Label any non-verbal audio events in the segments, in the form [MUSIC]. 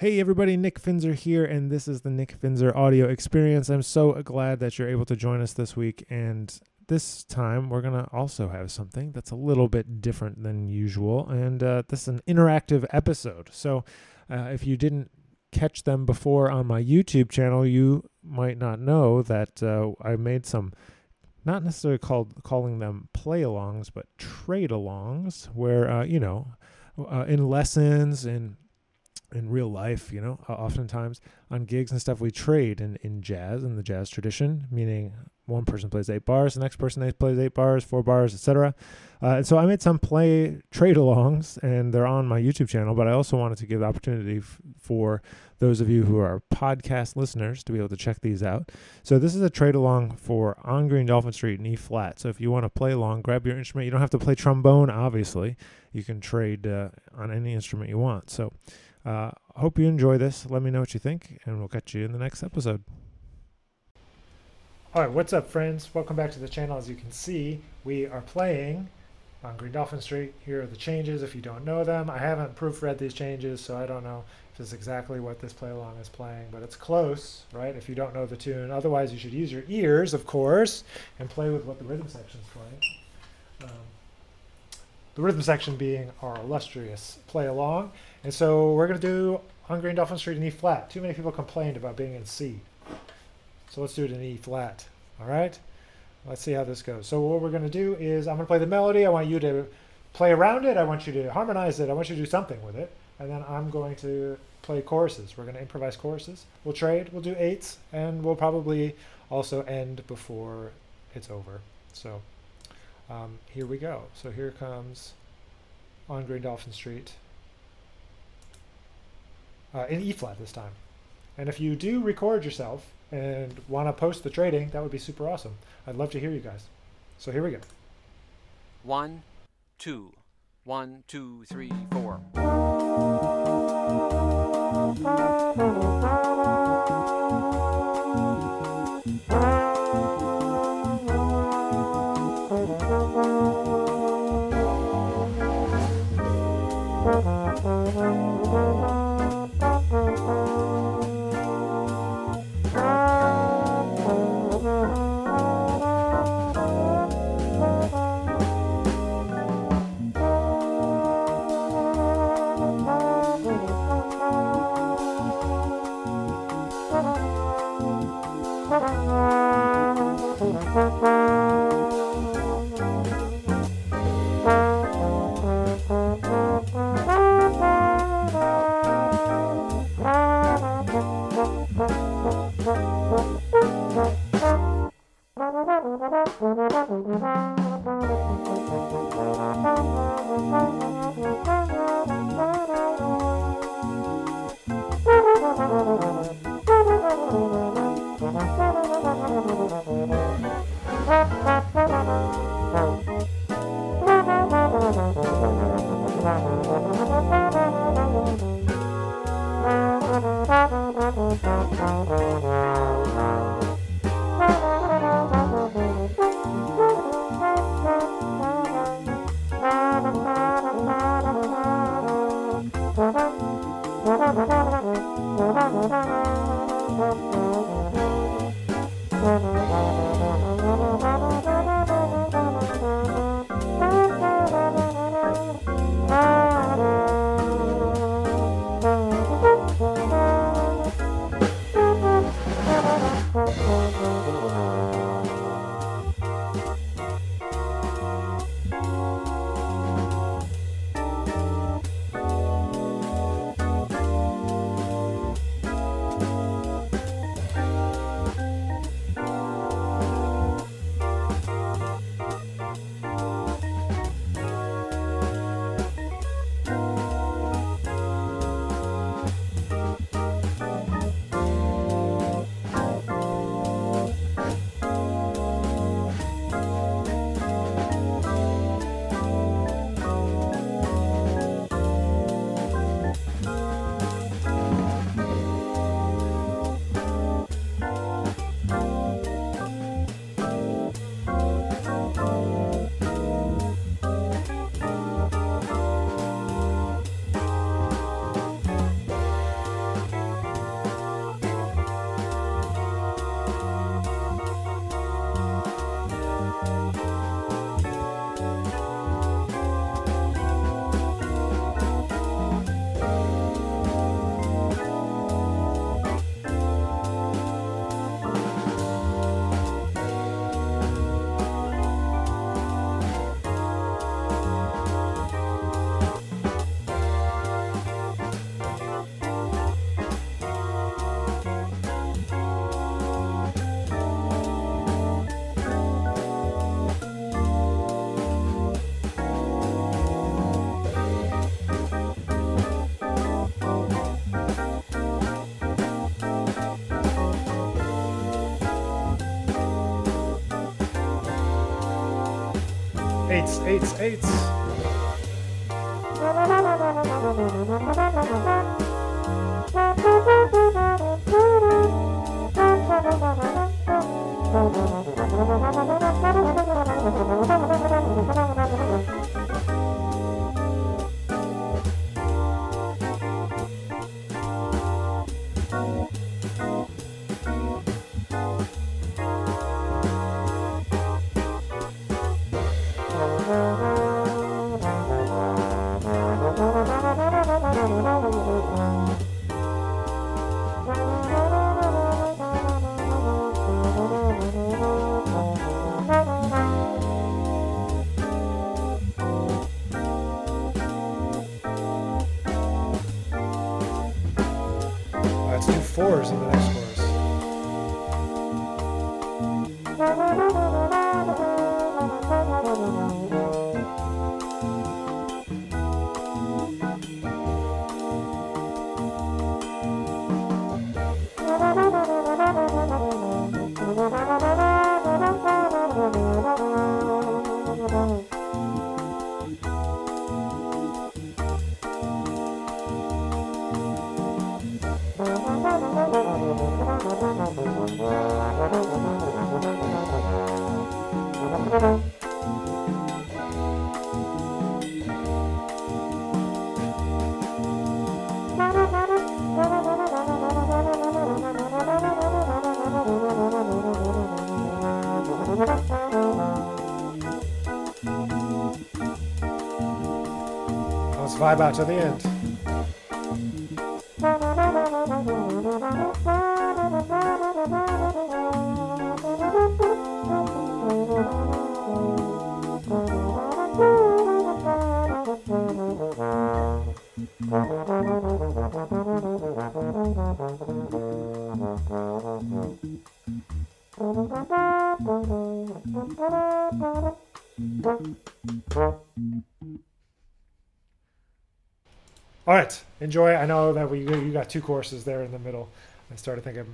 Hey everybody, Nick Finzer here, and this is the Nick Finzer audio experience. I'm so glad that you're able to join us this week, and this time we're going to also have something that's a little bit different than usual, and uh, this is an interactive episode. So uh, if you didn't catch them before on my YouTube channel, you might not know that uh, I made some not necessarily called calling them play alongs, but trade alongs, where uh, you know, uh, in lessons in in real life, you know, oftentimes on gigs and stuff, we trade in, in jazz, in the jazz tradition, meaning one person plays eight bars, the next person plays eight bars, four bars, etc. Uh, and so I made some play trade alongs, and they're on my YouTube channel. But I also wanted to give the opportunity f- for those of you who are podcast listeners to be able to check these out. So this is a trade along for On Green Dolphin Street E flat. So if you want to play along, grab your instrument. You don't have to play trombone, obviously. You can trade uh, on any instrument you want. So. Uh, hope you enjoy this. Let me know what you think, and we'll catch you in the next episode. All right, what's up, friends? Welcome back to the channel. As you can see, we are playing on Green Dolphin Street. Here are the changes if you don't know them. I haven't proofread these changes, so I don't know if it's exactly what this play along is playing, but it's close, right? If you don't know the tune. Otherwise, you should use your ears, of course, and play with what the rhythm section is playing. Um, the rhythm section being our illustrious play along. And so we're going to do on Green Dolphin Street in E flat. Too many people complained about being in C. So let's do it in E flat. All right? Let's see how this goes. So what we're going to do is I'm going to play the melody. I want you to play around it. I want you to harmonize it. I want you to do something with it. And then I'm going to play choruses. We're going to improvise choruses. We'll trade. We'll do eights. And we'll probably also end before it's over. So um, here we go. So here comes on Green Dolphin Street uh, in E flat this time. And if you do record yourself and want to post the trading, that would be super awesome. I'd love to hear you guys. So here we go. One, two, one, two, three, four. Thank you. Eights, eights, [LAUGHS] fours in the next chorus. Vibe out to the end. [LAUGHS] All right, enjoy. I know that we you got two courses there in the middle. I started thinking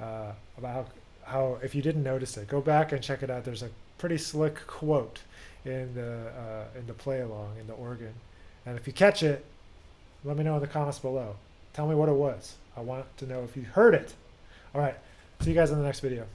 uh, about how, how if you didn't notice it, go back and check it out. There's a pretty slick quote in the uh, in the play along in the organ, and if you catch it, let me know in the comments below. Tell me what it was. I want to know if you heard it. All right, see you guys in the next video.